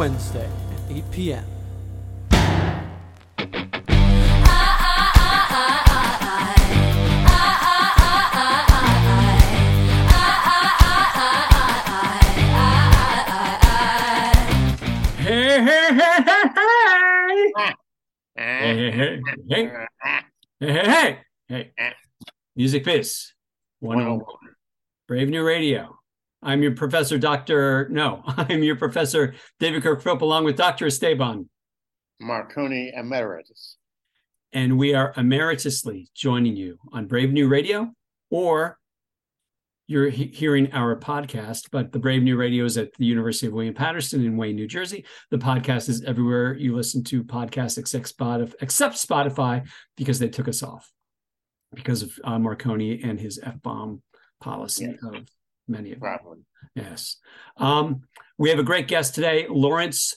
Wednesday at 8 p.m. Hey, hey, hey, hey, hey. Music Biz 101. Brave New Radio. I'm your professor, Dr. No, I'm your professor, David Kirk Philp, along with Dr. Esteban. Marcone Emeritus. And we are emeritusly joining you on Brave New Radio, or you're he- hearing our podcast, but the Brave New Radio is at the University of William Paterson in Wayne, New Jersey. The podcast is everywhere you listen to podcasts except Spotify, except Spotify because they took us off because of uh, Marcone and his F bomb policy of many of them. Probably. Yes. Um, we have a great guest today, Lawrence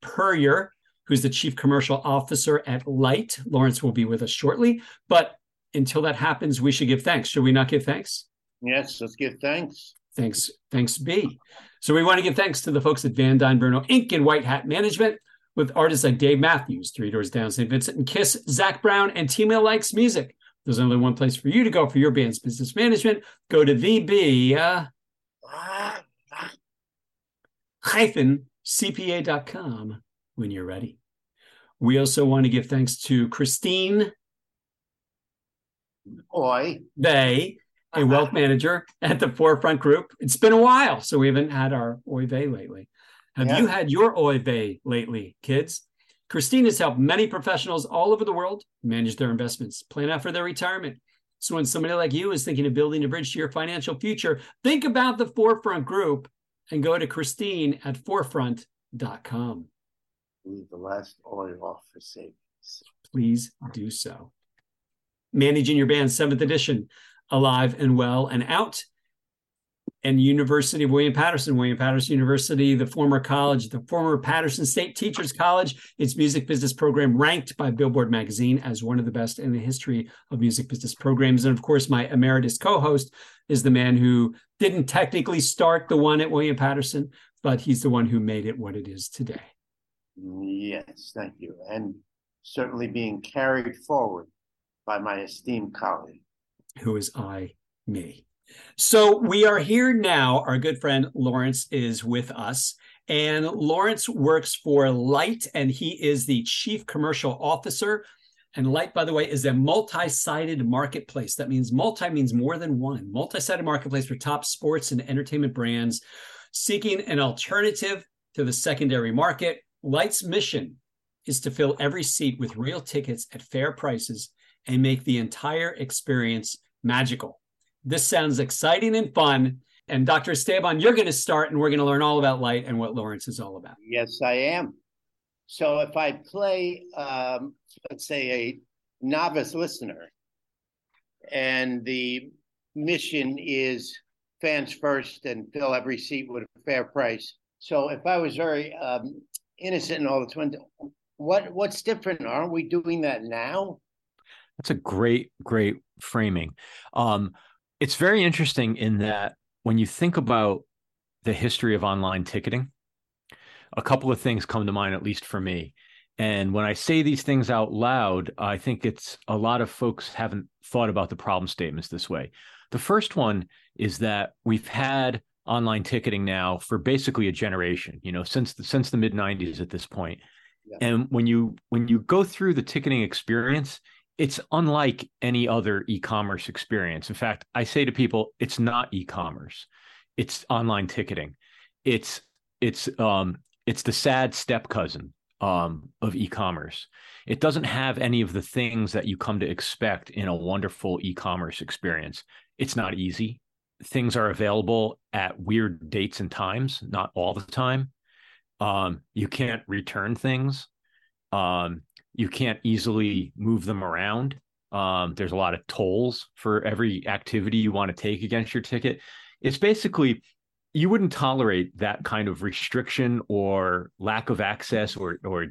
Peryer, who's the Chief Commercial Officer at Lyte. Lawrence will be with us shortly. But until that happens, we should give thanks. Should we not give thanks? Yes, let's give thanks. Thanks, thanks B. So we want to give thanks to the folks at Van Dyne Bruno Inc. and White Hat Management with artists like Dave Matthews, Three Doors Down, St. Vincent and Kiss, Zac Brown, and Team Likes Music. There's only one place for you to go for your band's business management. Go to VB uh, hyphen cpa.com when you're ready. We also want to give thanks to Christine Oi. Bay, a uh-huh. wealth manager at the Forefront Group. It's been a while, so we haven't had our Oy vey lately. Have Yeah. you had your Oy vey lately, kids? Christine has helped many professionals all over the world manage their investments, plan out for their retirement. So when somebody like you is thinking of building a bridge to your financial future, think about the Forefront Group and go to Christine at forefront.com. Leave the last oi off for savings. please do so. Managing Your Band, seventh edition, alive and well and out. And University of William Paterson, William Paterson University, the former college, the former Paterson State Teachers College, its music business program ranked by Billboard magazine as one of the best in the history of music business programs. And of course, my emeritus co-host is the man who didn't technically start the one at William Paterson, but he's the one who made it what it is today. Yes, thank you. And certainly being carried forward by my esteemed colleague. who is I, me. So we are here now. Our good friend Lawrence is with us. And Lawrence works for Lyte, and he is the chief commercial officer. And Lyte, by the way, is a multi sided marketplace. That means multi means more than one, multi sided marketplace for top sports and entertainment brands seeking an alternative to the secondary market. Lyte's mission is to fill every seat with real tickets at fair prices and make the entire experience magical. This sounds exciting and fun. And Dr. Esteban, you're going to start and we're going to learn all about Lyte and what Lawrence is all about. Yes, I am. So if I play, um, let's say, a novice listener, and the mission is fans first and fill every seat with a fair price. So if I was very um, innocent and all the twin, what what's different? Aren't we doing that now? That's a great, great framing. Um, it's very interesting in that when you think about the history of online ticketing, a couple of things come to mind, at least for me. And when I say these things out loud, I think it's a lot of folks haven't thought about the problem statements this way. The first one is that we've had online ticketing now for basically a generation, you know, since the, since the mid 90s at this point. Yeah. And when you when you go through the ticketing experience, it's unlike any other e-commerce experience. In fact, I say to people, it's not e-commerce. It's online ticketing. It's it's um it's the sad step cousin um, of e-commerce. It doesn't have any of the things that you come to expect in a wonderful e-commerce experience. It's not easy. Things are available at weird dates and times, not all the time. Um, you can't return things. Um, you can't easily move them around. Um, there's a lot of tolls for every activity you want to take against your ticket. It's basically you wouldn't tolerate that kind of restriction or lack of access or or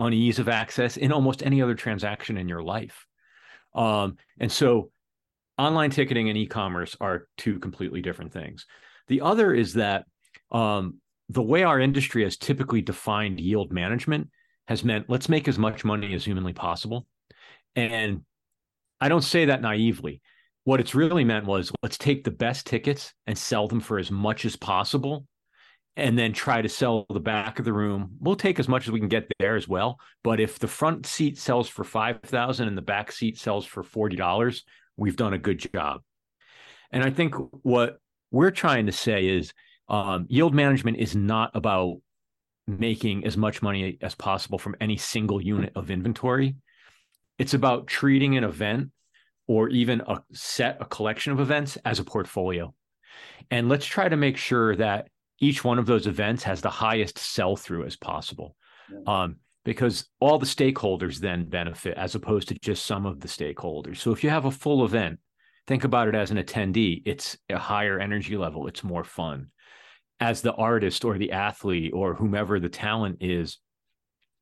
unease of access in almost any other transaction in your life. Um, and so online ticketing and e-commerce are two completely different things. The other is that um, the way our industry has typically defined yield management has meant let's make as much money as humanly possible. And I don't say that naively what it's really meant was let's take the best tickets and sell them for as much as possible and then try to sell the back of the room. We'll take as much as we can get there as well. But if the front seat sells for 5000 and the back seat sells for $40, we've done a good job. And I think what we're trying to say is um, yield management is not about making as much money as possible from any single unit of inventory. It's about treating an event or even a set, a collection of events as a portfolio. And let's try to make sure that each one of those events has the highest sell through as possible. Um, because all the stakeholders then benefit as opposed to just some of the stakeholders. So if you have a full event, think about it as an attendee, it's a higher energy level, it's more fun. As the artist or the athlete or whomever the talent is,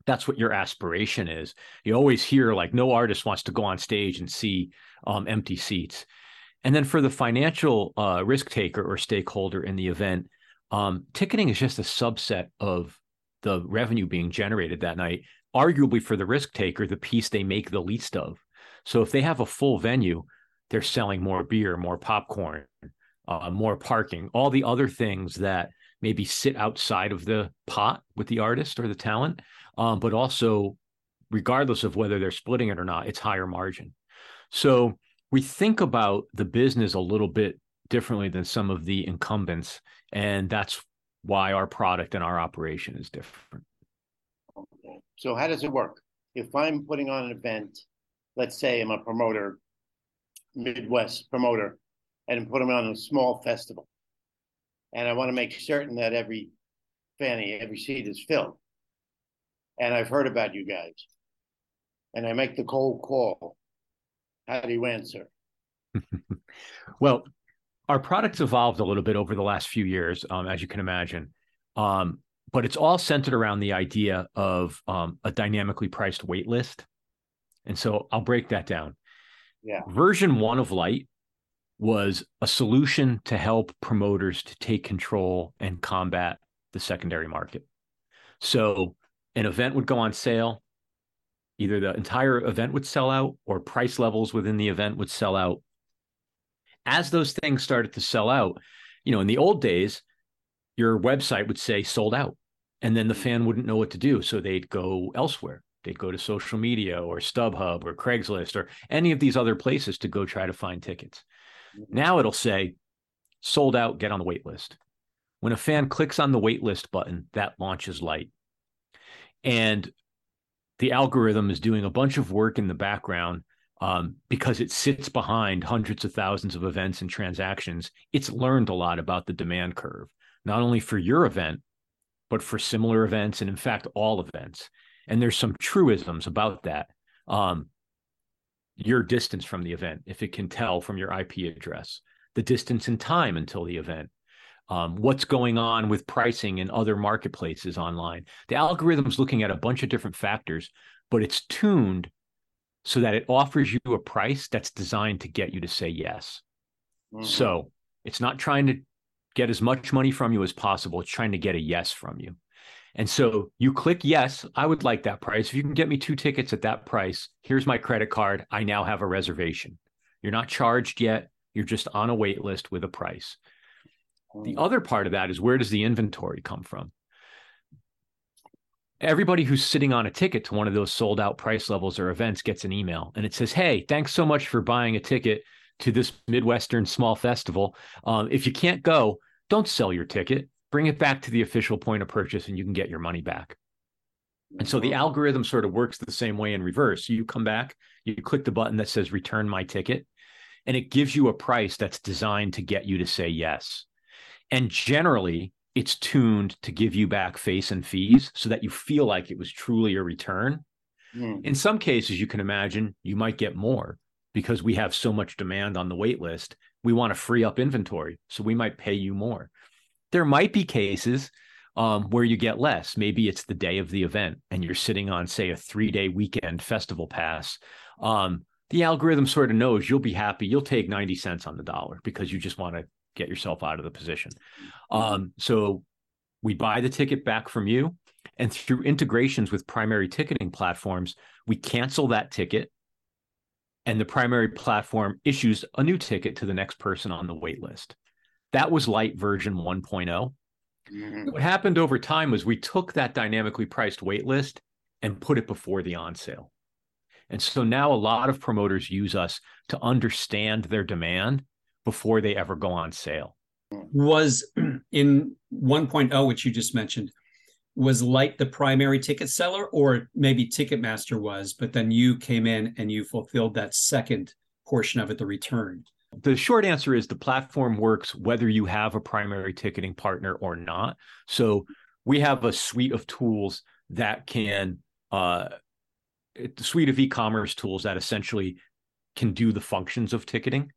that's what your aspiration is. You always hear like no artist wants to go on stage and see um, empty seats. And then for the financial uh, risk taker or stakeholder in the event, um, ticketing is just a subset of the revenue being generated that night. Arguably, for the risk taker, the piece they make the least of. So if they have a full venue, they're selling more beer, more popcorn, uh, more parking, all the other things that maybe sit outside of the pot with the artist or the talent, um, but also, regardless of whether they're splitting it or not, it's higher margin. So we think about the business a little bit differently than some of the incumbents. And that's why our product and our operation is different. Okay. So how does it work? If I'm putting on an event, let's say I'm a promoter, Midwest promoter, and I'm putting on a small festival, and I want to make certain that every fanny, every seat is filled. And I've heard about you guys, and I make the cold call. How do you answer? well, our product's evolved a little bit over the last few years, um, as you can imagine. Um, but it's all centered around the idea of um, a dynamically priced wait list. And so I'll break that down. Yeah. Version one of Lyte was a solution to help promoters to take control and combat the secondary market. So an event would go on sale, either the entire event would sell out or price levels within the event would sell out. As those things started to sell out, you know, in the old days, your website would say sold out, and then the fan wouldn't know what to do. So they'd go elsewhere. They'd go to social media or StubHub or Craigslist or any of these other places to go try to find tickets. Now it'll say sold out, get on the wait list. When a fan clicks on the wait list button, that launches Lyte. And the algorithm is doing a bunch of work in the background um, because it sits behind hundreds of thousands of events and transactions. It's learned a lot about the demand curve, not only for your event, but for similar events and, in fact, all events. And there's some truisms about that. Um, your distance from the event, if it can tell from your IP address, the distance in time until the event, um, what's going on with pricing in other marketplaces online. The algorithm's looking at a bunch of different factors, but it's tuned so that it offers you a price that's designed to get you to say yes. Mm-hmm. So it's not trying to get as much money from you as possible. It's trying to get a yes from you. And so you click yes, I would like that price. If you can get me two tickets at that price, here's my credit card. I now have a reservation. You're not charged yet. You're just on a wait list with a price. The other part of that is where does the inventory come from? Everybody who's sitting on a ticket to one of those sold out price levels or events gets an email and it says, Hey, thanks so much for buying a ticket to this Midwestern small festival. Um, if you can't go, don't sell your ticket. Bring it back to the official point of purchase and you can get your money back. And so the algorithm sort of works the same way in reverse. You come back, you click the button that says return my ticket, and it gives you a price that's designed to get you to say yes. And generally, it's tuned to give you back face and fees so that you feel like it was truly a return. Mm. In some cases, you can imagine you might get more because we have so much demand on the wait list. We want to free up inventory, so we might pay you more. There might be cases um, where you get less. Maybe it's the day of the event and you're sitting on, say, a three day weekend festival pass. Um, the algorithm sort of knows you'll be happy. You'll take 90 cents on the dollar because you just want to get yourself out of the position. Um, so we buy the ticket back from you. And through integrations with primary ticketing platforms, we cancel that ticket. And the primary platform issues a new ticket to the next person on the wait list. That was Lyte version 1.0. Mm-hmm. What happened over time was we took that dynamically priced wait list and put it before the on sale. And so now a lot of promoters use us to understand their demand before they ever go on sale. Was in 1.0, which you just mentioned, was Lyte the primary ticket seller, or maybe Ticketmaster was, but then you came in and you fulfilled that second portion of it, the return? The short answer is the platform works whether you have a primary ticketing partner or not. So we have a suite of tools that can, uh, the suite of e-commerce tools that essentially can do the functions of ticketing.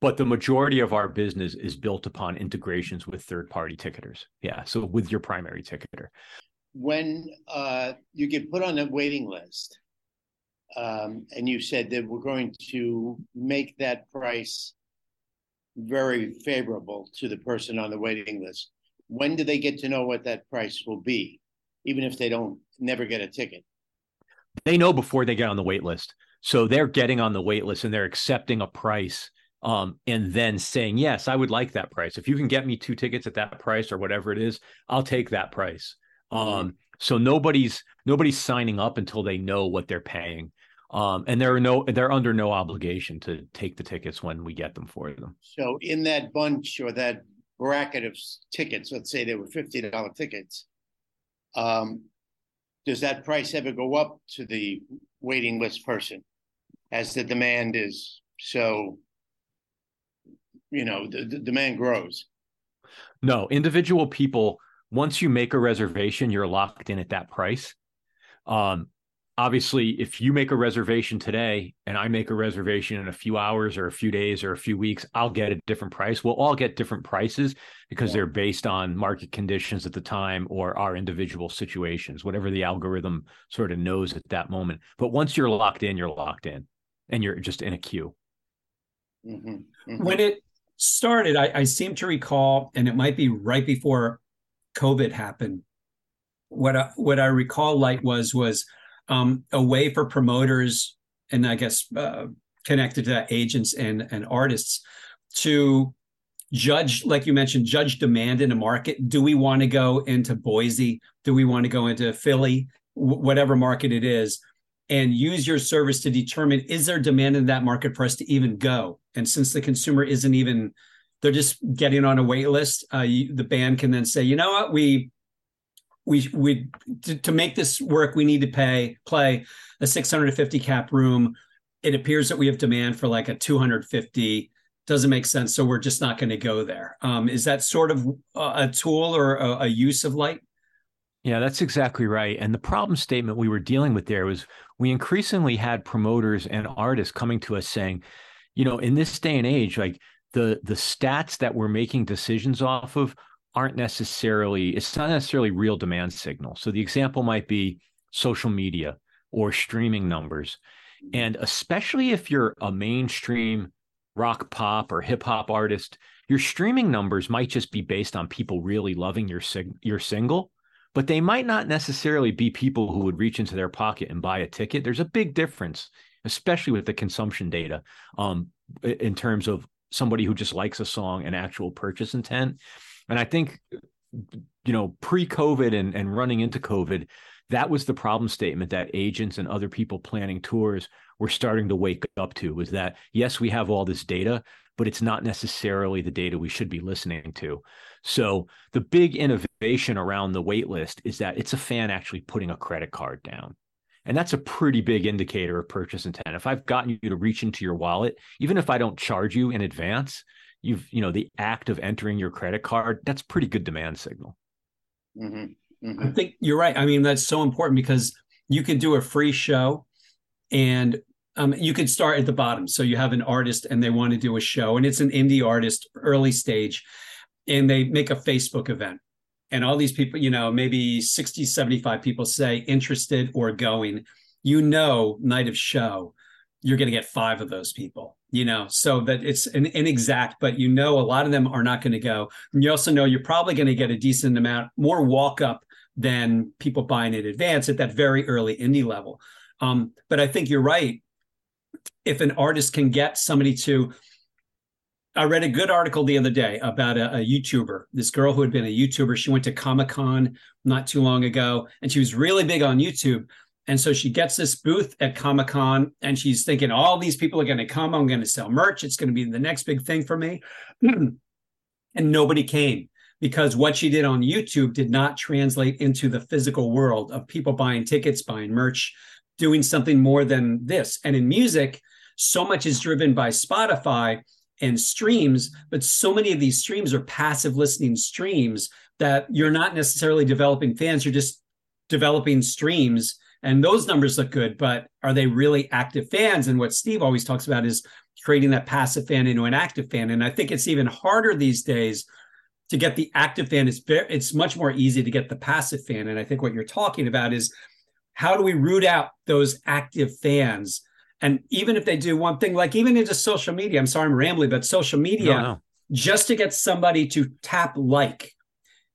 But the majority of our business is built upon integrations with third-party ticketers. Yeah, so with your primary ticketer. When uh, you get put on a waiting list, and you said that we're going to make that price very favorable to the person on the waiting list. When do they get to know what that price will be, even if they don't never get a ticket? They know before they get on the wait list. So they're getting on the wait list and they're accepting a price um, and then saying, Yes, I would like that price. If you can get me two tickets at that price or whatever it is, I'll take that price. Um, so nobody's nobody's signing up until they know what they're paying. Um, and they're no they're under no obligation to take the tickets when we get them for them. So in that bunch or that bracket of tickets, let's say they were fifty dollar tickets, um, does that price ever go up to the waiting list person as the demand is so you know the, the demand grows no individual people once you make a reservation you're locked in at that price um, obviously if you make a reservation today and i make a reservation in a few hours or a few days or a few weeks i'll get a different price we'll all get different prices because yeah. they're based on market conditions at the time or our individual situations whatever the algorithm sort of knows at that moment but once you're locked in you're locked in and you're just in a queue mm-hmm. Mm-hmm. when it started I, I seem to recall and it might be right before covid happened what I, what i recall Lyte was was um, a way for promoters and I guess uh, connected to that, agents and and artists to judge, like you mentioned, judge demand in a market. Do we want to go into Boise? Do we want to go into Philly? W- whatever market it is, and use your service to determine is there demand in that market for us to even go. And since the consumer isn't even they're just getting on a wait list. Uh, you, the band can then say, you know what, we we we to, to, make this work we need to pay play a 650 cap room. It appears that we have demand for like a 250 doesn't make sense so we're just not going to go there. Um, is that sort of a tool or a, a use of Lyte? Yeah that's exactly right and the problem statement we were dealing with there was we increasingly had promoters and artists coming to us saying you know in this day and age like the the stats that we're making decisions off of aren't necessarily it's not necessarily real demand signal. So the example might be social media or streaming numbers. And especially if you're a mainstream rock pop or hip hop artist your streaming numbers might just be based on people really loving your sig- your single but they might not necessarily be people who would reach into their pocket and buy a ticket. There's a big difference especially with the consumption data um, in terms of somebody who just likes a song and actual purchase intent and I think, you know, pre COVID and, and running into COVID, that was the problem statement that agents and other people planning tours were starting to wake up to was that, yes, we have all this data, but it's not necessarily the data we should be listening to. So the big innovation around the wait list is that it's a fan actually putting a credit card down. And that's a pretty big indicator of purchase intent. If I've gotten you to reach into your wallet, even if I don't charge you in advance, you've, you know, the act of entering your credit card, that's pretty good demand signal. Mm-hmm. Mm-hmm. I think you're right. I mean, that's so important because you can do a free show and um, you could start at the bottom. So you have an artist and they want to do a show, and it's an indie artist, early stage, and they make a Facebook event. And all these people, you know, maybe 60, 75 people say interested or going. You know, night of show, you're going to get five of those people, you know, so that it's an inexact, but you know, a lot of them are not going to go. And you also know you're probably going to get a decent amount more walk up than people buying in advance at that very early indie level. Um, but I think you're right if an artist can get somebody to I read a good article the other day about a, a, YouTuber, this girl who had been a YouTuber. She went to Comic Con not too long ago, and she was really big on YouTube. And so she gets this booth at Comic Con, and she's thinking, all these people are going to come. I'm going to sell merch. It's going to be the next big thing for me. and nobody came because what she did on YouTube did not translate into the physical world of people buying tickets, buying merch, doing something more than this. And in music, so much is driven by Spotify and streams, but so many of these streams are passive listening streams that you're not necessarily developing fans, you're just developing streams. And those numbers look good, but are they really active fans? And what Steve always talks about is creating that passive fan into an active fan. And I think it's even harder these days to get the active fan. It's very, it's much more easy to get the passive fan. And I think what you're talking about is how do we root out those active fans? And even if they do one thing, like even into social media, I'm sorry I'm rambling, but social media, no, no. just to get somebody to tap like,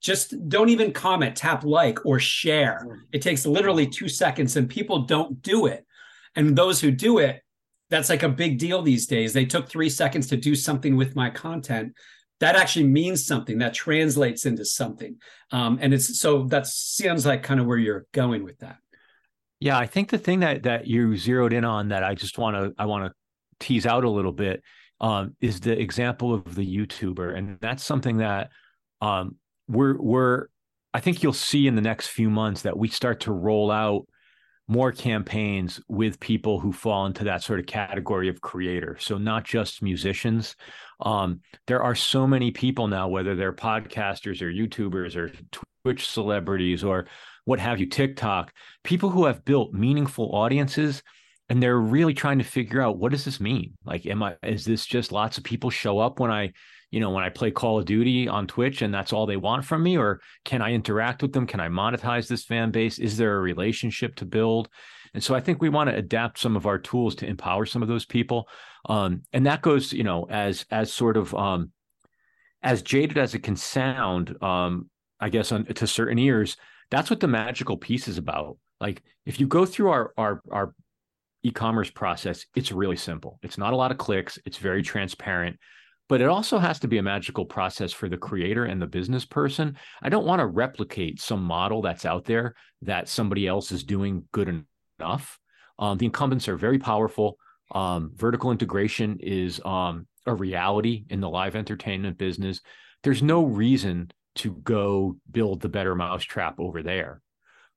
just don't even comment, tap like or share. It takes literally two seconds and people don't do it. And those who do it, that's like a big deal these days. They took three seconds to do something with my content that actually means something that translates into something um, and it's so that sounds like kind of where you're going with that yeah, I think the thing that that you zeroed in on that I just want to I want to tease out a little bit um, is the example of the YouTuber, and that's something that um, we're we're I think you'll see in the next few months that we start to roll out more campaigns with people who fall into that sort of category of creator. So not just musicians. Um, there are so many people now, whether they're podcasters or YouTubers or Twitch celebrities or what have you, TikTok, people who have built meaningful audiences and they're really trying to figure out what does this mean? Like, am I, is this just lots of people show up when I, you know, when I play Call of Duty on Twitch and that's all they want from me? Or can I interact with them? Can I monetize this fan base? Is there a relationship to build? And so I think we want to adapt some of our tools to empower some of those people. Um, and that goes, you know, as, as sort of, um, as jaded as it can sound, um, I guess on, to certain ears, that's what the magical piece is about. Like if you go through our our our e-commerce process, it's really simple. It's not a lot of clicks, it's very transparent, but it also has to be a magical process for the creator and the business person. I don't want to replicate some model that's out there that somebody else is doing good enough. Um, the incumbents are very powerful. Um, vertical integration is um, a reality in the live entertainment business. There's no reason to go build the better mousetrap over there.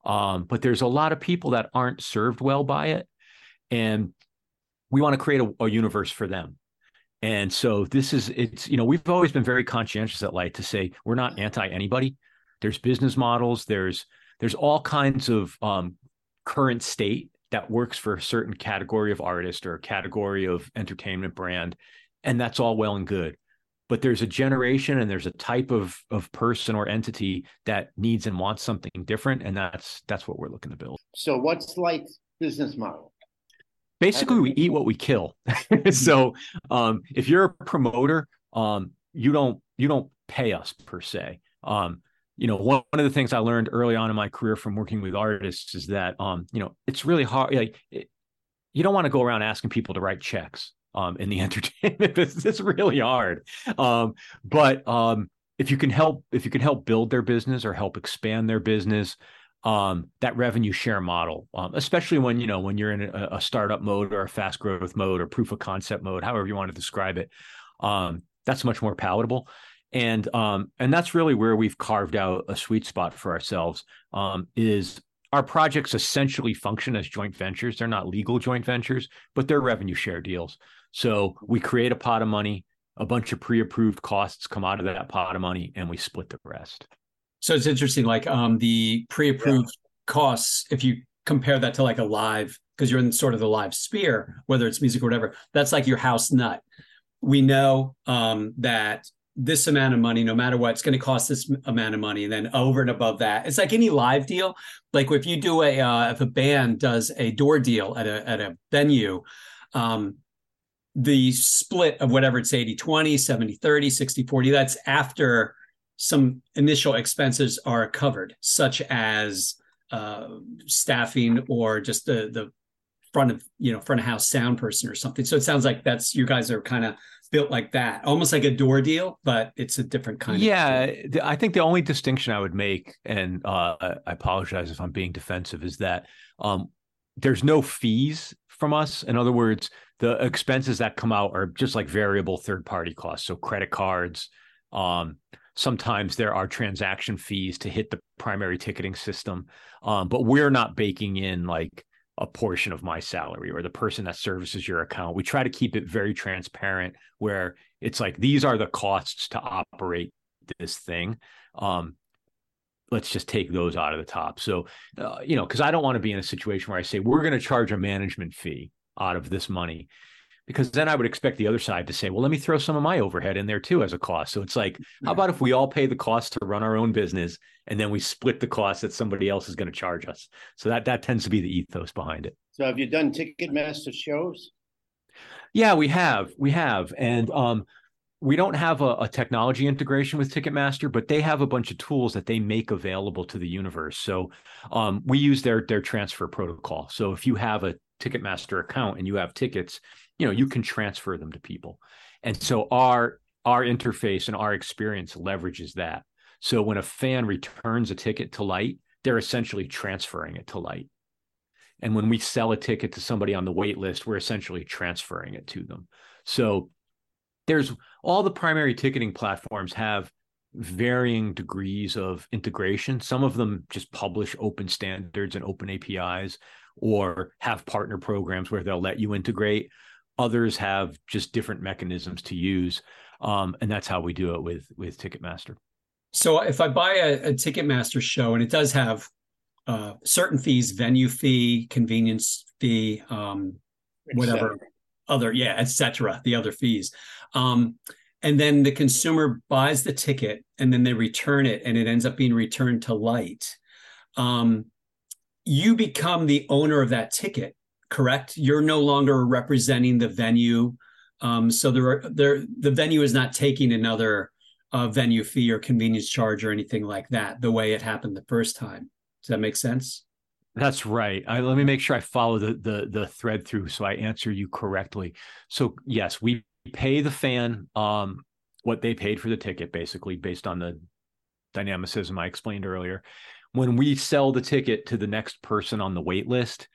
Um, but there's a lot of people that aren't served well by it. And we want to create a, a universe for them. And so this is it's you know we've always been very conscientious at Lyte to say we're not anti anybody. There's business models. There's there's all kinds of um, current state that works for a certain category of artist or a category of entertainment brand, and that's all well and good but there's a generation and there's a type of of person or entity that needs and wants something different and that's that's what we're looking to build so what's like business model basically we eat what we kill so um, if you're a promoter um, you don't you don't pay us per se um, you know one, one of the things i learned early on in my career from working with artists is that um, you know it's really hard like it, you don't want to go around asking people to write checks um, in the entertainment business. It's really hard. Um, but um, if you can help, if you can help build their business or help expand their business, um, that revenue share model, um, especially when you know when you're in a, a, startup mode or a fast growth mode or proof of concept mode, however you want to describe it, Um, that's much more palatable. And um, and that's really where we've carved out a sweet spot for ourselves. Um, is our projects essentially function as joint ventures. They're not legal joint ventures, but they're revenue share deals. So we create a pot of money, a bunch of pre-approved costs come out of that pot of money, and we split the rest. So it's interesting, like um, the pre-approved yeah. costs. If you compare that to like a live, because you're in sort of the live sphere, whether it's music or whatever, that's like your house nut. We know um, that this amount of money, no matter what, it's going to cost this amount of money. And then over and above that, it's like any live deal. Like if you do a, uh, if a band does a door deal at a, at a venue, um, the split of whatever it's 80, 20, 70, 30, 60, 40, that's after some initial expenses are covered, such as uh, staffing or just the, the front of, you know, front of house sound person or something. So it sounds like that's, you guys are kind of built like that, almost like a door deal, but it's a different kind. Yeah, I think the only distinction I would make, and uh, I apologize if I'm being defensive, is that um, there's no fees from us. In other words, the expenses that come out are just like variable third party costs, so credit cards. Um, sometimes there are transaction fees to hit the primary ticketing system, um, but we're not baking in like a portion of my salary or the person that services your account. We try to keep it very transparent where it's like these are the costs to operate this thing. Um, let's just take those out of the top. So, uh, you know, because I don't want to be in a situation where I say we're going to charge a management fee out of this money because then I would expect the other side to say, well, let me throw some of my overhead in there too as a cost. So it's like, how about if we all pay the cost to run our own business and then we split the cost that somebody else is going to charge us? So that that tends to be the ethos behind it. So have you done Ticketmaster shows? Yeah, we have. We have. And um, we don't have a, a, technology integration with Ticketmaster, but they have a bunch of tools that they make available to the universe. So um, we use their their transfer protocol. So if you have a Ticketmaster account and you have tickets, you know you can transfer them to people. And so our our interface and our experience leverages that. So when a fan returns a ticket to Lyte they're essentially transferring it to Lyte and when we sell a ticket to somebody on the wait list we're essentially transferring it to them. So there's all the primary ticketing platforms have varying degrees of integration. Some of them just publish open standards and open apis or have partner programs where they'll let you integrate Others have just different mechanisms to use, um, and that's how we do it with with Ticketmaster. So if I buy a, a Ticketmaster show and it does have uh, certain fees, venue fee, convenience fee, um, whatever other, yeah, etc. The other fees, um, and then the consumer buys the ticket and then they return it, and it ends up being returned to Lyte. Um, you become the owner of that ticket correct? You're no longer representing the venue. Um, so there are there the venue is not taking another uh, venue fee or convenience charge or anything like that the way it happened the first time. Does that make sense? That's right. I, let me make sure I follow the, the the thread through so I answer you correctly. So yes, we pay the fan um, what they paid for the ticket, basically based on the dynamicism I explained earlier. When we sell the ticket to the next person on the wait list,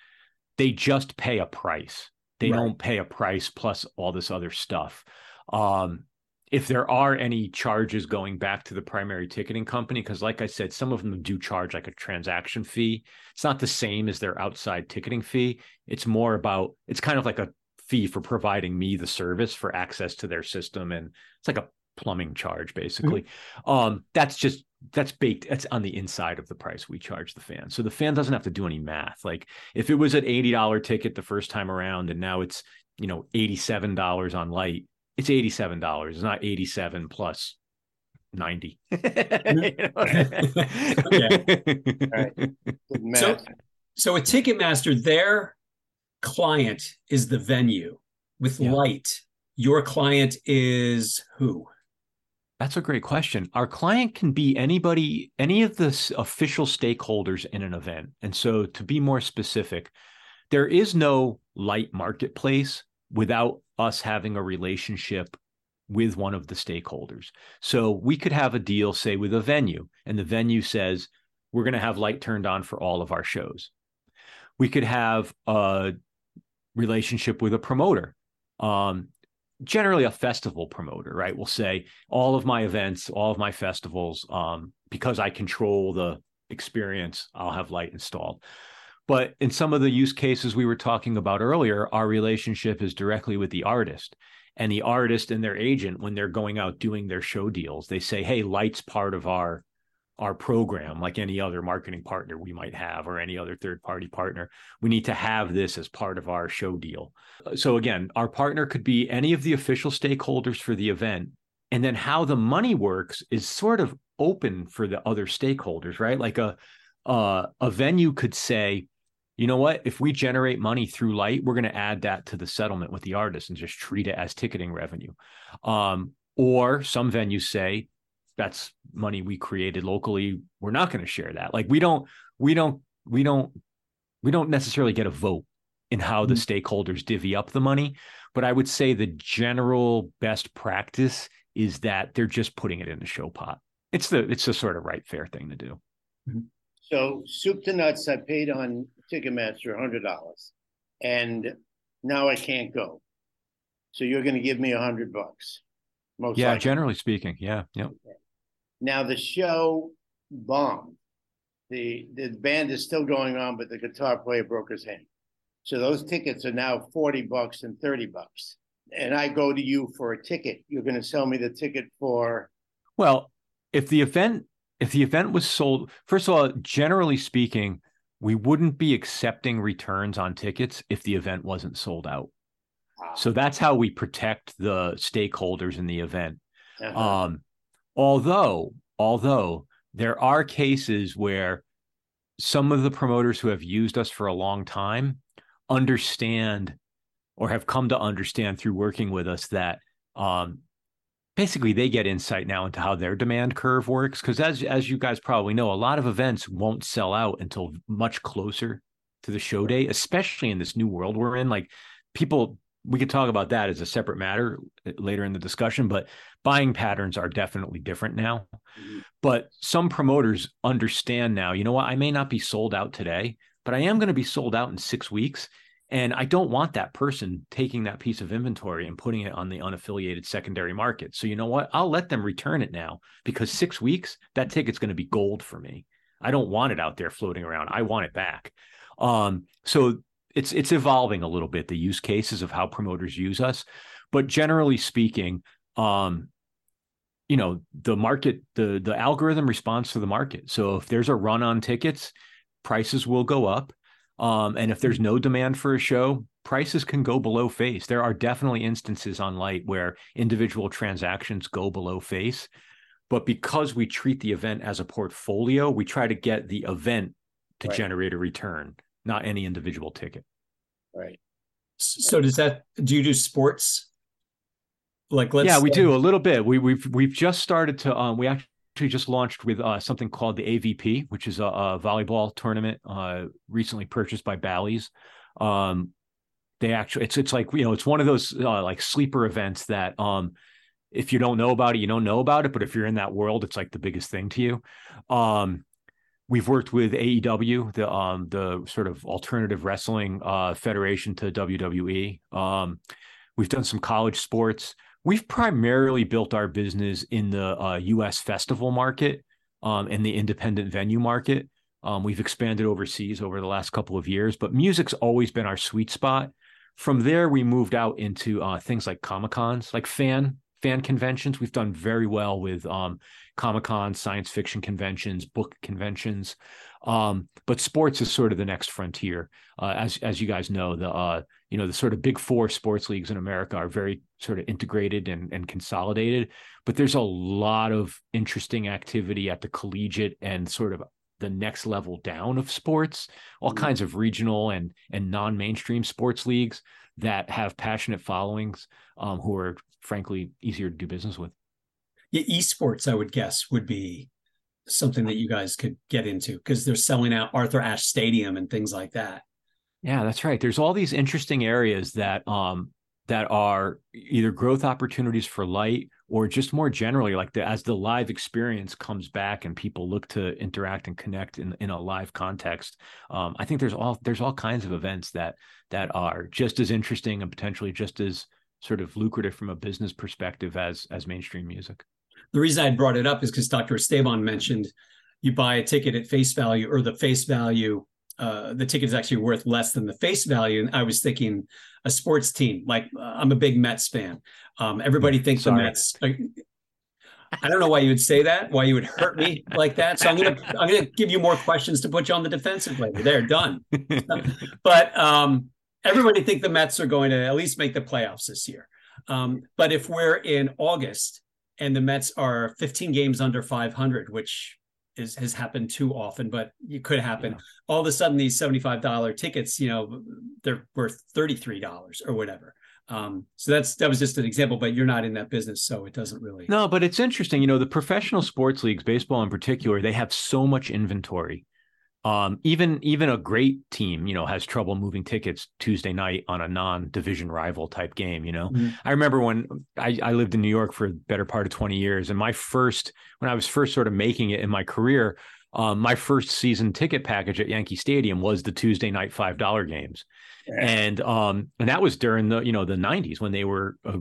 they just pay a price. They right. don't pay a price plus all this other stuff. Um, if there are any charges going back to the primary ticketing company, because like I said, some of them do charge like a transaction fee. It's not the same as their outside ticketing fee. It's more about, it's kind of like a fee for providing me the service for access to their system. And it's like a plumbing charge basically. Mm-hmm. Um, that's just that's baked that's on the inside of the price we charge the fan. So the fan doesn't have to do any math. Like if it was an $80 ticket the first time around and now it's you know $87 on Lyte it's $87 it's not 87 plus 90 so so a ticketmaster their client is the venue. With yeah. Lyte your client is who that's a great question. Our client can be anybody, any of the official stakeholders in an event. And so, to be more specific, there is no Lyte marketplace without us having a relationship with one of the stakeholders. So, we could have a deal, say, with a venue, and the venue says, we're going to have Lyte turned on for all of our shows. We could have a relationship with a promoter. Um, generally a festival promoter, right? Will say all of my events, all of my festivals, um, because I control the experience, I'll have Lyte installed. But in some of the use cases we were talking about earlier, our relationship is directly with the artist. And the artist and their agent, when they're going out doing their show deals, they say, hey, Lyte's part of our our program like any other marketing partner we might have or any other third party partner we need to have this as part of our show deal. So again our partner could be any of the official stakeholders for the event and then how the money works is sort of open for the other stakeholders right? Like a uh, a venue could say you know what? If we generate money through Lyte we're going to add that to the settlement with the artist and just treat it as ticketing revenue. Um, or some venues say that's money we created locally we're not going to share that. Like we don't we don't we don't we don't necessarily get a vote in how the mm-hmm. stakeholders divvy up the money but i would say the general best practice is that they're just putting it in the show pot. It's the it's the sort of right fair thing to do. Mm-hmm. so soup to nuts i paid on ticketmaster $100 and now i can't go. So you're going to give me a hundred bucks most yeah likely. generally speaking yeah yeah okay. Now the show bombed. The the band is still going on, but the guitar player broke his hand. So those tickets are now 40 bucks and 30 bucks. And I go to you for a ticket. You're going to sell me the ticket for Well, if the event if the event was sold, first of all, generally speaking, we wouldn't be accepting returns on tickets if the event wasn't sold out. So that's how we protect the stakeholders in the event. Uh-huh. Um, Although, although there are cases where some of the promoters who have used us for a long time understand or have come to understand through working with us that um, basically they get insight now into how their demand curve works because as as you guys probably know a lot of events won't sell out until much closer to the show day especially in this new world we're in like people we could talk about that as a separate matter uh, later in the discussion, but buying patterns are definitely different now. Mm-hmm. But some promoters understand now, you know what, I may not be sold out today, but I am going to be sold out in six weeks. And I don't want that person taking that piece of inventory and putting it on the unaffiliated secondary market. So, you know what? I'll let them return it now because six weeks, that ticket's going to be gold for me. I don't want it out there floating around. I want it back. Um, so it's it's evolving a little bit the use cases of how promoters use us. But generally speaking um you know the market the the algorithm responds to the market. So if there's a run on tickets prices will go up. Um and if there's no demand for a show prices can go below face. There are definitely instances on Lyte where individual transactions go below face. But because we treat the event as a portfolio we try to get the event to right. generate a return not any individual ticket. Right. So does that do you do sports? Like let's Yeah, we do a little bit. We we've we've just started to um we actually just launched with uh, something called the AVP, which is a, a volleyball tournament uh, recently purchased by Bally's. Um, they actually it's it's like you know it's one of those uh, like sleeper events that um if you don't know about it you don't know about it but if you're in that world it's like the biggest thing to you um we've worked with AEW, the um the sort of alternative wrestling uh, federation to WWE. Um, we've done some college sports. We've primarily built our business in the uh, U.S. festival market um, and the independent venue market. Um, we've expanded overseas over the last couple of years, but music's always been our sweet spot. From there, we moved out into uh, things like comic cons, like fan fan conventions. We've done very well with um, Comic Con, science fiction conventions, book conventions. Um, but sports is sort of the next frontier. Uh, as as you guys know, the uh, you know the sort of big four sports leagues in America are very sort of integrated and, and consolidated. But there's a lot of interesting activity at the collegiate and sort of the next level down of sports. All mm-hmm. kinds of regional and and non mainstream sports leagues that have passionate followings um, who are frankly easier to do business with. Yeah, esports, I would guess, would be something that you guys could get into because they're selling out Arthur Ashe Stadium and things like that. Yeah, that's right. There's all these interesting areas that um that are either growth opportunities for Lyte or just more generally like the, as the live experience comes back and people look to interact and connect in, in a live context um, i think there's all there's all kinds of events that that are just as interesting and potentially just as sort of lucrative from a business perspective as as mainstream music. The reason I brought it up is because Dr. Esteban mentioned you buy a ticket at face value, or the face value, uh, the ticket is actually worth less than the face value. And I was thinking a sports team, like uh, I'm a big Mets fan. Um, everybody thinks Sorry. the Mets. I don't know why you would say that, why you would hurt me like that. So I'm gonna I'm gonna give you more questions to put you on the defensive later. There, done. but um, everybody think the Mets are going to at least make the playoffs this year. Um, but if we're in August and the Mets are 15 games under 500, which is has happened too often, but it could happen. Yeah. All of a sudden, these $75 tickets, you know, they're worth $33 or whatever. Um, so that's that was just an example, but you're not in that business, so it doesn't really. No, but it's interesting. You know, the professional sports leagues, baseball in particular, they have so much inventory. Um, even even a great team, you know, has trouble moving tickets Tuesday night on a non-division rival type game. You know, Mhm. I remember when I, I lived in New York for the better part of 20 years, and my first when I was first sort of making it in my career, um, my first season ticket package at Yankee Stadium was the Tuesday night five dollar games, and um, and that was during the you know the 90s when they were a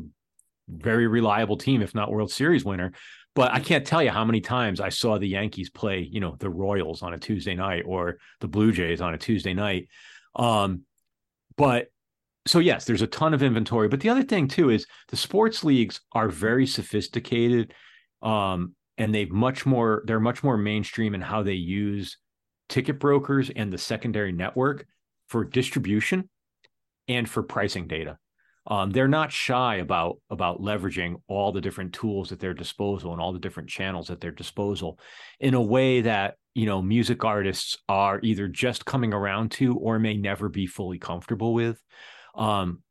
very reliable team, if not World Series winner. But I can't tell you how many times I saw the Yankees play, you know, the Royals on a Tuesday night or the Blue Jays on a Tuesday night. Um, but so yes, there's a ton of inventory. But the other thing too is the sports leagues are very sophisticated, um, and they've much more. They're much more mainstream in how they use ticket brokers and the secondary network for distribution and for pricing data. Um, they're not shy about about leveraging all the different tools at their disposal and all the different channels at their disposal in a way that you know music artists are either just coming around to or may never be fully comfortable with. Um,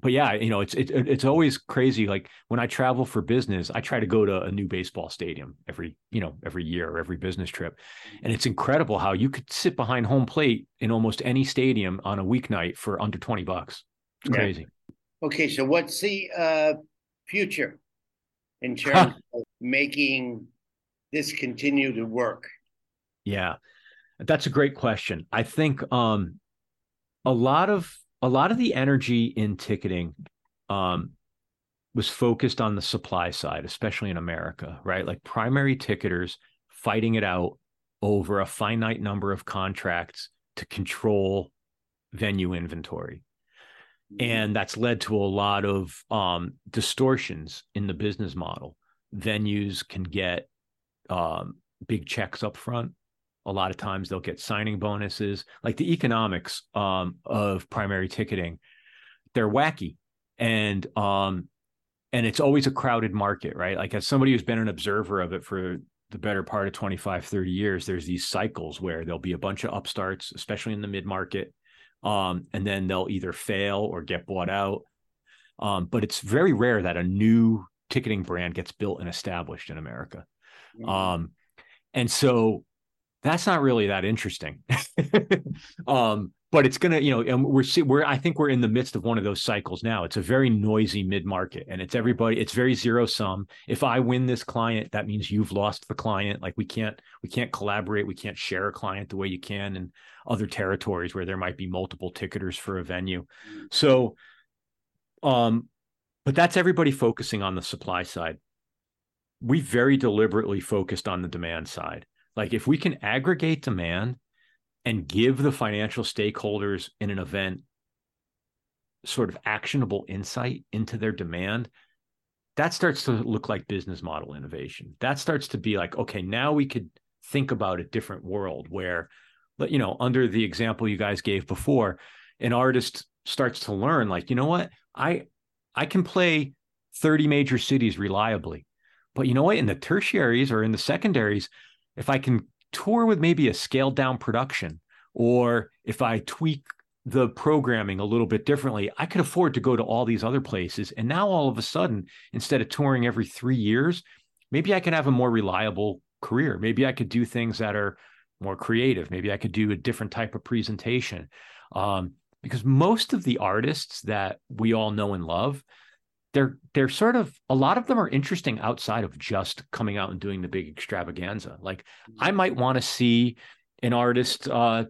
but yeah, you know, it's it, it's always crazy. Like when I travel for business, I try to go to a new baseball stadium every you know every year or every business trip, and it's incredible how you could sit behind home plate in almost any stadium on a weeknight for under twenty bucks. It's Yeah. Okay, so what's the uh, future in terms of making this continue to work? Yeah. That's a great question. I think um a lot of a lot of the energy in ticketing um was focused on the supply side, especially in America, right? Like primary ticketers fighting it out over a finite number of contracts to control venue inventory. And that's led to a lot of um, distortions in the business model. Venues can get um, big checks up front. A lot of times they'll get signing bonuses. Like the economics um, of primary ticketing, they're wacky. And um, and it's always a crowded market, right? Like as somebody who's been an observer of it for the better part of 25, 30 years, there's these cycles where there'll be a bunch of upstarts, especially in the mid market. Um, and then they'll either fail or get bought out. Um, but it's very rare that a new ticketing brand gets built and established in America. Um, and so that's not really that interesting. um, but it's gonna, you know, and we're see, we're I think we're in the midst of one of those cycles now. It's a very noisy mid market, and it's everybody. It's very zero sum. If I win this client, that means you've lost the client. Like we can't we can't collaborate. We can't share a client the way you can in other territories where there might be multiple ticketers for a venue. So, um, but that's everybody focusing on the supply side. We very deliberately focused on the demand side. Like if we can aggregate demand and give the financial stakeholders in an event sort of actionable insight into their demand, that starts to look like business model innovation. That starts to be like, okay, now we could think about a different world where, you know, under the example you guys gave before, an artist starts to learn, like, you know what, I I can play 30 major cities reliably. But you know what? In the tertiaries or in the secondaries, if I can tour with maybe a scaled down production, or if I tweak the programming a little bit differently, I could afford to go to all these other places. And now all of a sudden, instead of touring every three years, maybe I can have a more reliable career. Maybe I could do things that are more creative. Maybe I could do a different type of presentation. Um, because most of the artists that we all know and love, they're they're sort of a lot of them are interesting outside of just coming out and doing the big extravaganza. Like I might want to see an artist uh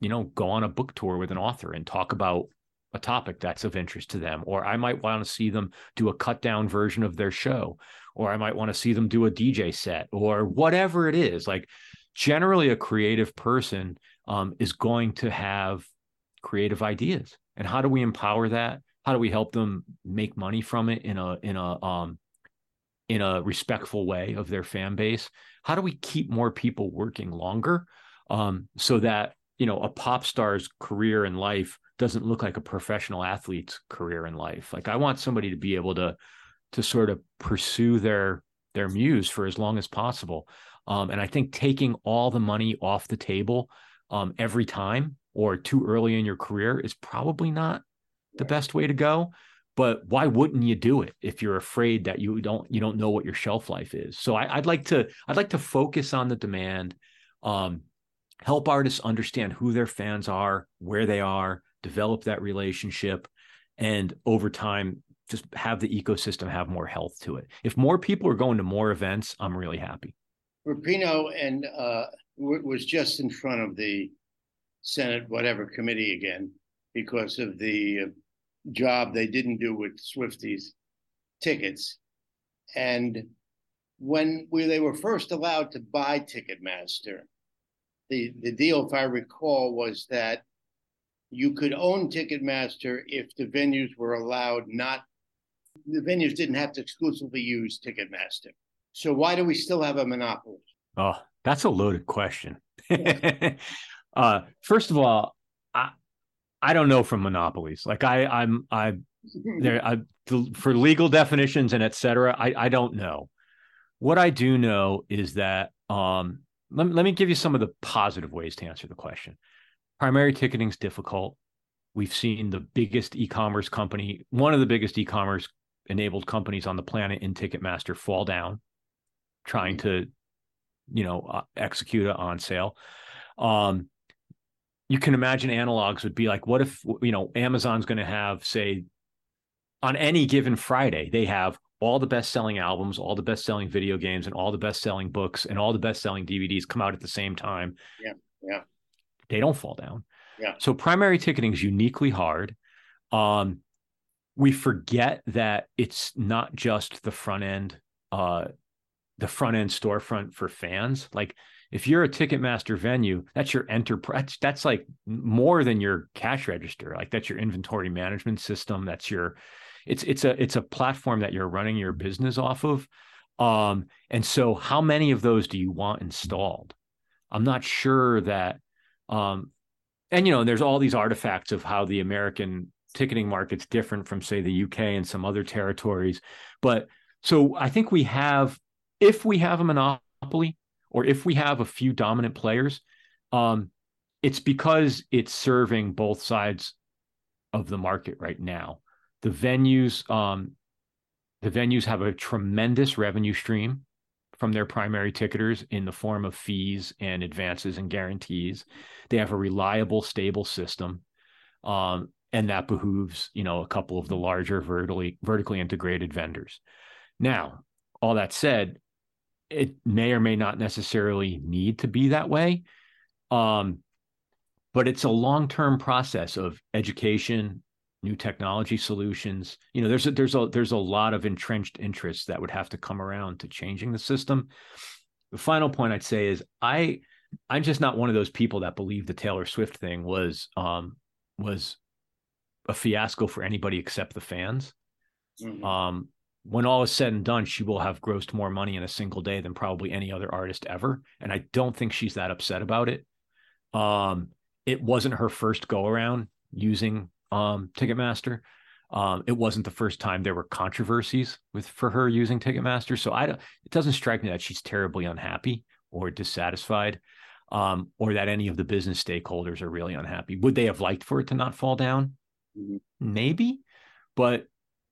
you know go on a book tour with an author and talk about a topic that's of interest to them, or I might want to see them do a cut down version of their show, or I might want to see them do a DJ set, or whatever it is. Like generally, a creative person um, is going to have creative ideas, and how do we empower that? How do we help them make money from it in a in a um, in a respectful way of their fan base? How do we keep more people working longer um, so that you know a pop star's career in life doesn't look like a professional athlete's career in life? Like I want somebody to be able to to sort of pursue their their muse for as long as possible. Um, and I think taking all the money off the table um, every time or too early in your career is probably not the best way to go. But why wouldn't you do it if you're afraid that you don't you don't know what your shelf life is? So I, would like to i'd like to focus on the demand um, help artists understand who their fans are where they are develop that relationship and over time just have the ecosystem have more health to it. If more people are going to more events i'm really happy Rapinoe and uh, was just in front of the senate whatever committee again because of the uh, job they didn't do with Swifties tickets. And when we, they were first allowed to buy Ticketmaster, the, the deal, if I recall, was that you could own Ticketmaster if the venues were allowed not, the venues didn't have to exclusively use Ticketmaster. So why do we still have a monopoly? Oh, that's a loaded question. uh, first of all, I, I don't know from monopolies. Like I, I'm, I, there, I, for legal definitions and etc. I, I don't know. What I do know is that, um, let, let me give you some of the positive ways to answer the question. Primary ticketing is difficult. We've seen the biggest e-commerce company, one of the biggest e-commerce enabled companies on the planet in Ticketmaster fall down, trying to, you know, uh, execute it on sale. Um, you can imagine analogs would be like what if you know amazon's going to have say on any given friday they have all the best selling albums all the best selling video games and all the best selling books and all the best selling dvds come out at the same time. Yeah yeah. They don't fall down. Yeah. So primary ticketing is uniquely hard. Um we forget that it's not just the front end uh the front end storefront for fans like if you're a Ticketmaster venue, that's your enterprise. That's like more than your cash register. Like that's your inventory management system. That's your, it's it's a it's a platform that you're running your business off of. Um, and so, how many of those do you want installed? I'm not sure that. Um, and you know, there's all these artifacts of how the American ticketing market's different from, say, the UK and some other territories. But so I think we have, if we have a monopoly, or if we have a few dominant players, um, it's because it's serving both sides of the market right now. The venues, um, the venues have a tremendous revenue stream from their primary ticketers in the form of fees and advances and guarantees. They have a reliable, stable system, um, and that behooves you know a couple of the larger vertically vertically integrated vendors. Now, all that said, it may or may not necessarily need to be that way. Um, but it's a long-term process of education, new technology solutions. You know, there's a, there's a there's a lot of entrenched interests that would have to come around to changing the system. The final point I'd say is I I'm just not one of those people that believe the Taylor Swift thing was um was a fiasco for anybody except the fans. Mm-hmm. Um, when all is said and done, she will have grossed more money in a single day than probably any other artist ever. And I don't think she's that upset about it. Um, it wasn't her first go around using um, Ticketmaster. Um, it wasn't the first time there were controversies with for her using Ticketmaster. So I don't. It doesn't strike me that she's terribly unhappy or dissatisfied, um, or that any of the business stakeholders are really unhappy. Would they have liked for it to not fall down? Mm-hmm. Maybe, but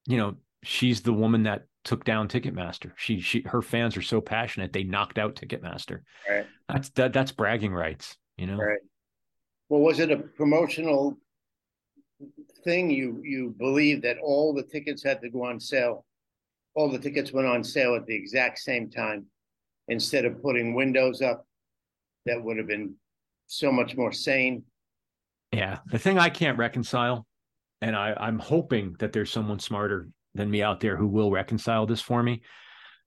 you know, she's the woman that took down Ticketmaster. She she her fans are so passionate they knocked out Ticketmaster. Right. That's that, that's bragging rights, you know. Right. Well, was it a promotional thing? You you believe that all the tickets had to go on sale? All the tickets went on sale at the exact same time instead of putting windows up that would have been so much more sane. Yeah. The thing I can't reconcile and I, I'm hoping that there's someone smarter than me out there who will reconcile this for me.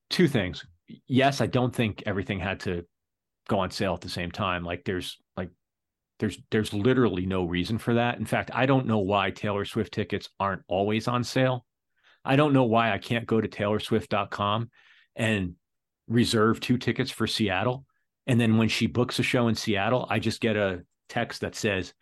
Two things. Yes, I don't think everything had to go on sale at the same time. Like there's like there's there's literally no reason for that. In fact, I don't know why Taylor Swift tickets aren't always on sale. I don't know why I can't go to taylorswift.com and reserve two tickets for Seattle. And then when she books a show in Seattle, I just get a text that says,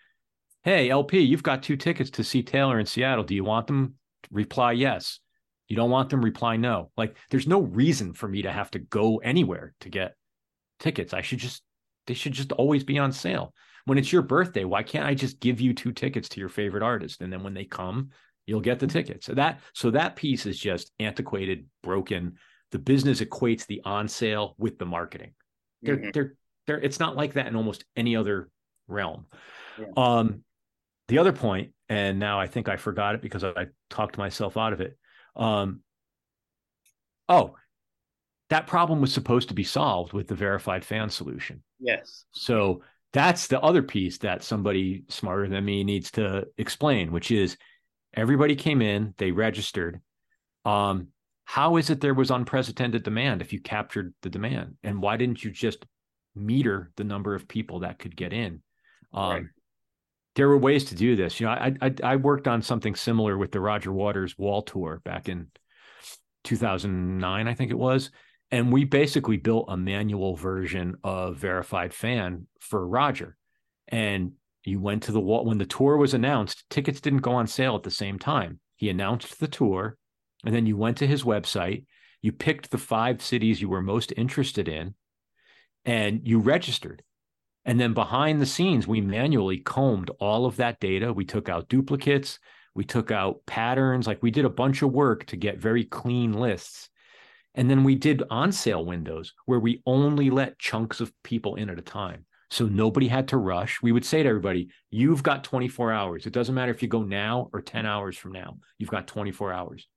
Hey, LP, you've got two tickets to see Taylor in Seattle. Do you want them? Reply yes. You don't want them? Reply no. Like there's no reason for me to have to go anywhere to get tickets. I should just, they should just always be on sale. When it's your birthday, why can't I just give you two tickets to your favorite artist? And then when they come, you'll get the tickets. So that, so that piece is just antiquated, broken. The business equates the on sale with the marketing. They're, Mhm. they're, they're, it's not like that in almost any other realm. Yeah. Um, the other point, and now I think I forgot it because I talked myself out of it. Um, oh, that problem was supposed to be solved with the verified fan solution. Yes. So that's the other piece that somebody smarter than me needs to explain, which is everybody came in, they registered. Um, how is it there was unprecedented demand if you captured the demand? And why didn't you just meter the number of people that could get in? Um, Right. There were ways to do this. You know, I, I I worked on something similar with the Roger Waters Wall Tour back in 2009, I think it was, and we basically built a manual version of verified fan for Roger. And you went to the wall when the tour was announced, tickets didn't go on sale at the same time. He announced the tour, and then you went to his website, you picked the five cities you were most interested in, and you registered. And then behind the scenes, we manually combed all of that data. We took out duplicates, we took out patterns, like we did a bunch of work to get very clean lists. And then we did on sale windows where we only let chunks of people in at a time. So nobody had to rush. We would say to everybody, you've got 24 hours. It doesn't matter if you go now or 10 hours from now, you've got 24 hours.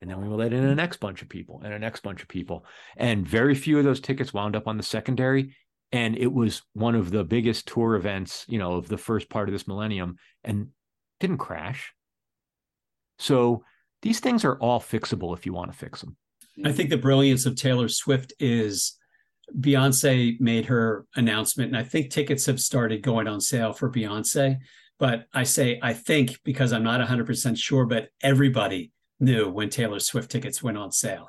And then we will let in a next bunch of people and a next bunch of people. And very few of those tickets wound up on the secondary. And it was one of the biggest tour events, you know, of the first part of this millennium and didn't crash. So these things are all fixable if you want to fix them. I think the brilliance of Taylor Swift is Beyonce made her announcement, and I think tickets have started going on sale for Beyonce. But I say I think because I'm not 100% sure, but everybody knew when Taylor Swift tickets went on sale.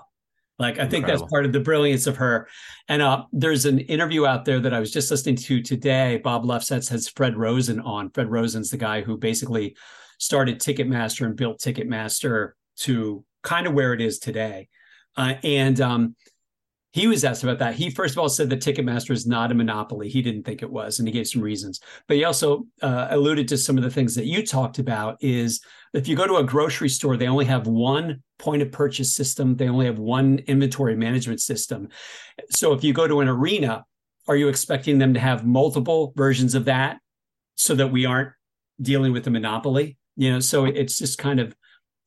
Like I think that's part of the brilliance of her. And uh, there's an interview out there that I was just listening to today. Bob Lefsetz has Fred Rosen on. Fred Rosen's the guy who basically started Ticketmaster and built Ticketmaster to kind of where it is today. Uh, and um, he was asked about that. He first of all said that Ticketmaster is not a monopoly. He didn't think it was, and he gave some reasons. But he also uh, alluded to some of the things that you talked about. Is if you go to a grocery store, they only have one point of purchase system. They only have one inventory management system. So if you go to an arena, are you expecting them to have multiple versions of that so that we aren't dealing with a monopoly? You know, so it's just kind of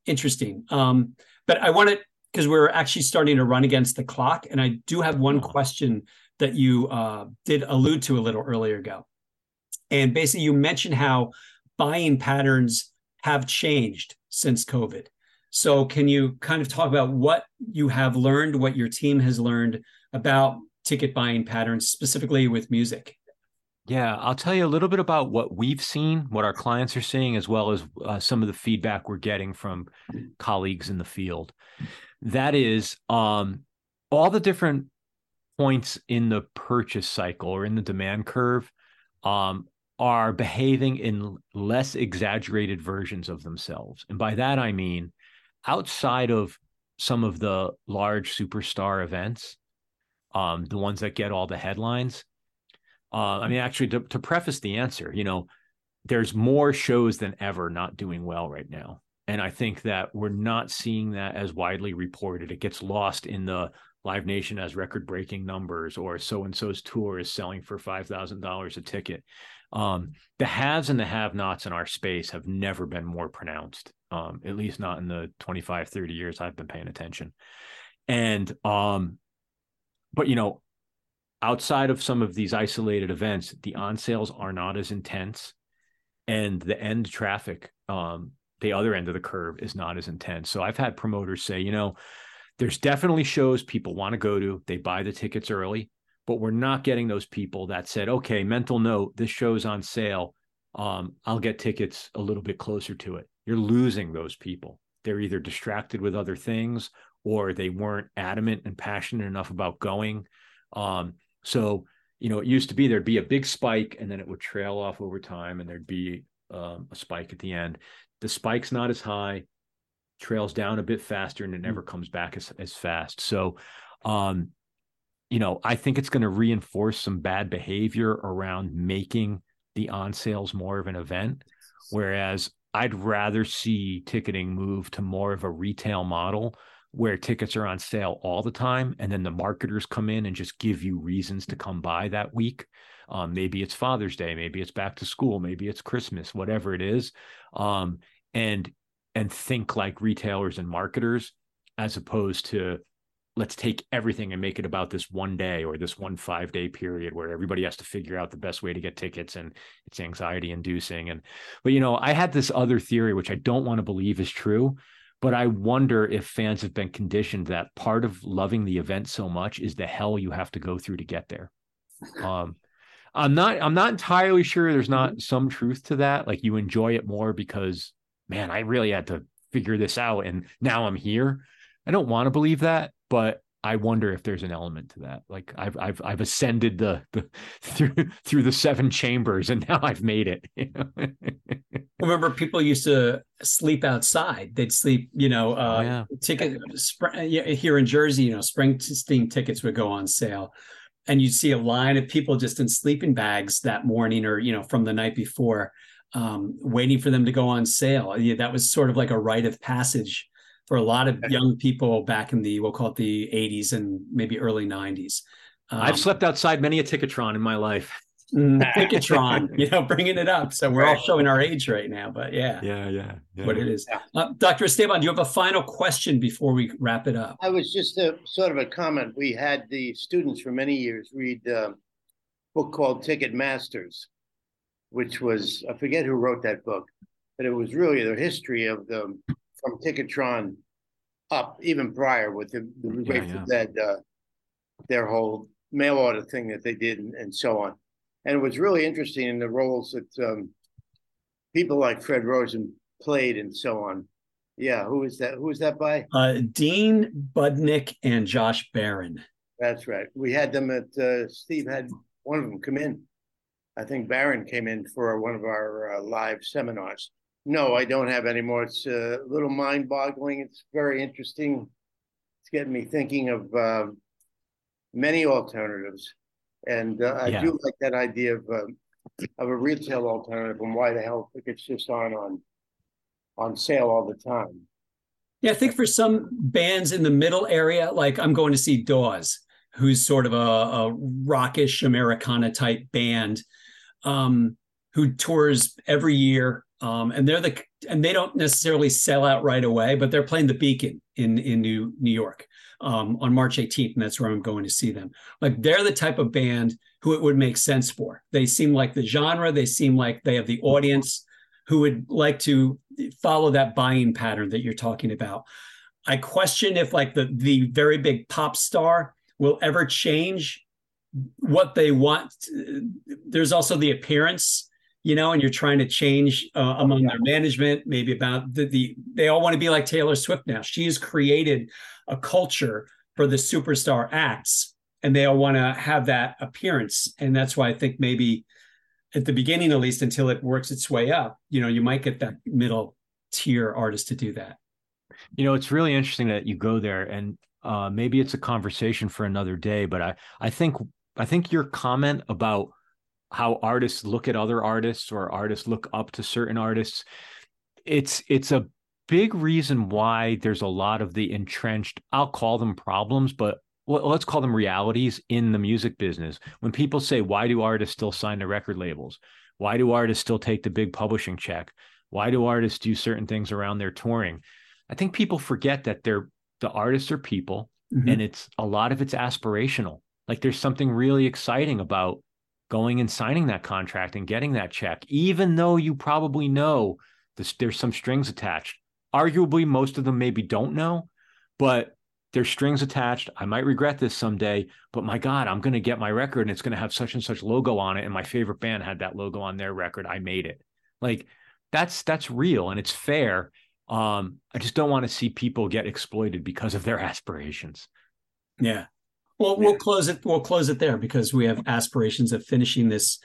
interesting. Um, but I want to because we're actually starting to run against the clock, and I do have one question that you uh, did allude to a little earlier ago, and basically you mentioned how buying patterns have changed since COVID. So can you kind of talk about what you have learned, what your team has learned about ticket buying patterns, specifically with music? Yeah, I'll tell you a little bit about what we've seen, what our clients are seeing, as well as uh, some of the feedback we're getting from colleagues in the field. That is, um, all the different points in the purchase cycle or in the demand curve um, are behaving in less exaggerated versions of themselves. And by that, I mean outside of some of the large superstar events, um, the ones that get all the headlines. Uh, I mean, actually, to, to preface the answer, you know, there's more shows than ever not doing well right now. And I think that we're not seeing that as widely reported. It gets lost in the Live Nation has record breaking numbers, or so and so's tour is selling for $5,000 a ticket. Um, the haves and the have nots in our space have never been more pronounced, um, at least not in the 25, 30 years I've been paying attention. And, um, but you know, outside of some of these isolated events, the on sales are not as intense and the end traffic um, the other end of the curve is not as intense. So I've had promoters say, you know, there's definitely shows people want to go to. They buy the tickets early, but we're not getting those people that said, okay, mental note, this show's on sale. Um, I'll get tickets a little bit closer to it. You're losing those people. They're either distracted with other things or they weren't adamant and passionate enough about going. Um, so, you know, it used to be there'd be a big spike and then it would trail off over time and there'd be um, a spike at the end. The spike's not as high, trails down a bit faster, and it never mm. comes back as, as fast. So, um, you know, I think it's going to reinforce some bad behavior around making the on sales more of an event. Whereas I'd rather see ticketing move to more of a retail model where tickets are on sale all the time and then the marketers come in and just give you reasons to come by that week um, maybe it's father's day maybe it's back to school maybe it's christmas whatever it is um, and and think like retailers and marketers as opposed to let's take everything and make it about this one day or this one five day period where everybody has to figure out the best way to get tickets and it's anxiety inducing and but you know i had this other theory which i don't want to believe is true but I wonder if fans have been conditioned that part of loving the event so much is the hell you have to go through to get there. Um, I'm not I'm not entirely sure there's not mm-hmm. some truth to that. Like you enjoy it more because man, I really had to figure this out and now I'm here. I don't want to believe that, but I wonder if there's an element to that. Like I've I've I've ascended the, the through through the seven chambers and now I've made it. You know? Remember, people used to sleep outside. They'd sleep, you know, uh, oh, yeah. ticket here in Jersey. You know, Springsteen tickets would go on sale, and you'd see a line of people just in sleeping bags that morning, or you know, from the night before, um, waiting for them to go on sale. Yeah, that was sort of like a rite of passage for a lot of young people back in the we'll call it the 80s and maybe early 90s. Um, I've slept outside many a Ticketron in my life. Mm, Ticketron, you know, bringing it up. So we're all showing our age right now, but yeah, yeah, yeah, yeah. what it is. Uh, Dr. Esteban, do you have a final question before we wrap it up? I was just a sort of a comment. We had the students for many years read a book called Ticket Masters, which was I forget who wrote that book, but it was really the history of the from Ticketron up, even prior with the, the Grateful yeah, Dead, uh, their whole mail order thing that they did, and, and, so on. And it was really interesting in the roles that um, people like Fred Rosen played, and so on. Yeah, who is that? Who is that by? Uh, Dean Budnick and Josh Baron. That's right. We had them at. Uh, Steve had one of them come in. I think Baron came in for one of our uh, live seminars. No, I don't have any more. It's a little mind boggling. It's very interesting. It's getting me thinking of uh, many alternatives. And uh, I yeah. do like that idea of uh, of a retail alternative and why the hell tickets just aren't on on sale all the time. Yeah, I think for some bands in the middle area, like I'm going to see Dawes, who's sort of a, a rockish Americana type band, um, who tours every year um, and they're the and they don't necessarily sell out right away, but they're playing the Beacon in in New New York um, on March 18th, and that's where I'm going to see them. Like they're the type of band who it would make sense for. They seem like the genre. They seem like they have the audience who would like to follow that buying pattern that you're talking about. I question if like the the very big pop star will ever change what they want. There's also the appearance you know, and you're trying to change uh, among their management, maybe about the, the, they all want to be like Taylor Swift now. She has created a culture for the superstar acts, and they all want to have that appearance. And that's why I think maybe at the beginning, at least until it works its way up, you know, you might get that middle tier artist to do that. You know, it's really interesting that you go there, and uh, maybe it's a conversation for another day. But I, I think, I think your comment about how artists look at other artists or artists look up to certain artists. It's it's a big reason why there's a lot of the entrenched i'll call them problems but let's call them realities in the music business. When people say why do artists still sign to record labels? Why do artists still take the big publishing check? Why do artists do certain things around their touring? I think people forget that they're the artists are people mm-hmm. and it's a lot of it's aspirational. Like there's something really exciting about going and signing that contract and getting that check, even though you probably know There's, there's some strings attached. Arguably, most of them maybe don't know, but there's strings attached. I might regret this someday, but my God, I'm going to get my record and it's going to have such and such logo on it. And my favorite band had that logo on their record. I made it. Like that's that's real and it's fair. Um, I just don't want to see people get exploited because of their aspirations. Yeah. Well, we'll close it. We'll close it there because we have aspirations of finishing this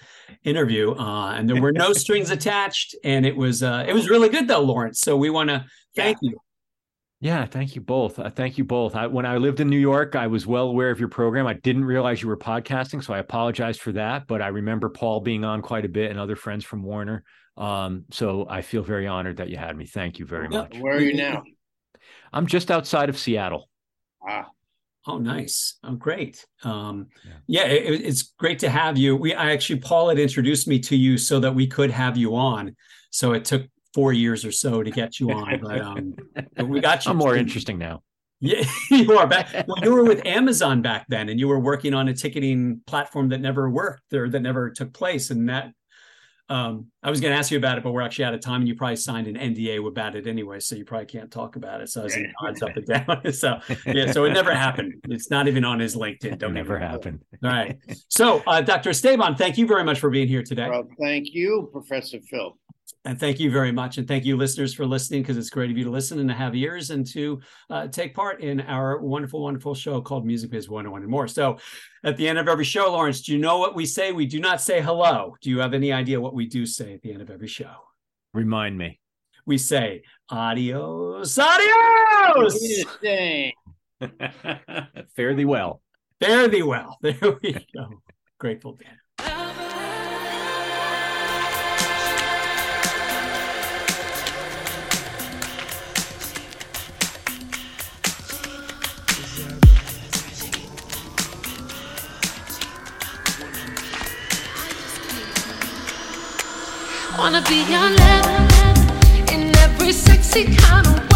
interview, uh, and there were no strings attached, and it was uh, it was really good though, Lawrence. So we want to thank yeah. you. Yeah, thank you both. Uh, thank you both. I, when I lived in New York, I was well aware of your program. I didn't realize you were podcasting, so I apologize for that. But I remember Paul being on quite a bit and other friends from Warner. Um, so I feel very honored that you had me. Thank you very much. Where are you now? I'm just outside of Seattle. Ah, Oh, nice. Oh, great. Um, yeah, yeah it, it's great to have you. We I actually Paul had introduced me to you so that we could have you on. So it took four years or so to get you on, but, um, but we got you. I'm more interesting now. Yeah, you are back. Well, you were with Amazon back then, and you were working on a ticketing platform that never worked or that never took place, and that um, I was going to ask you about it, but we're actually out of time, and you probably signed an NDA about it anyway, so you probably can't talk about it. So I was in odds up and down. so yeah, so it never happened. It's not even on his LinkedIn. Don't never happen. All right. So, uh, Dr. Esteban, thank you very much for being here today. Well, thank you, Professor Philp. And thank you very much. And thank you, listeners, for listening because it's great of you to listen and to have ears and to uh, take part in our wonderful, wonderful show called Music Biz 101 and more. So, at the end of every show, Lawrence, do you know what we say? We do not say hello. Do you have any idea what we do say at the end of every show? Remind me. We say adios, adios. Fare thee well. Fare thee well. There we go. Grateful Dan. Wanna be your lover in every sexy kind of way.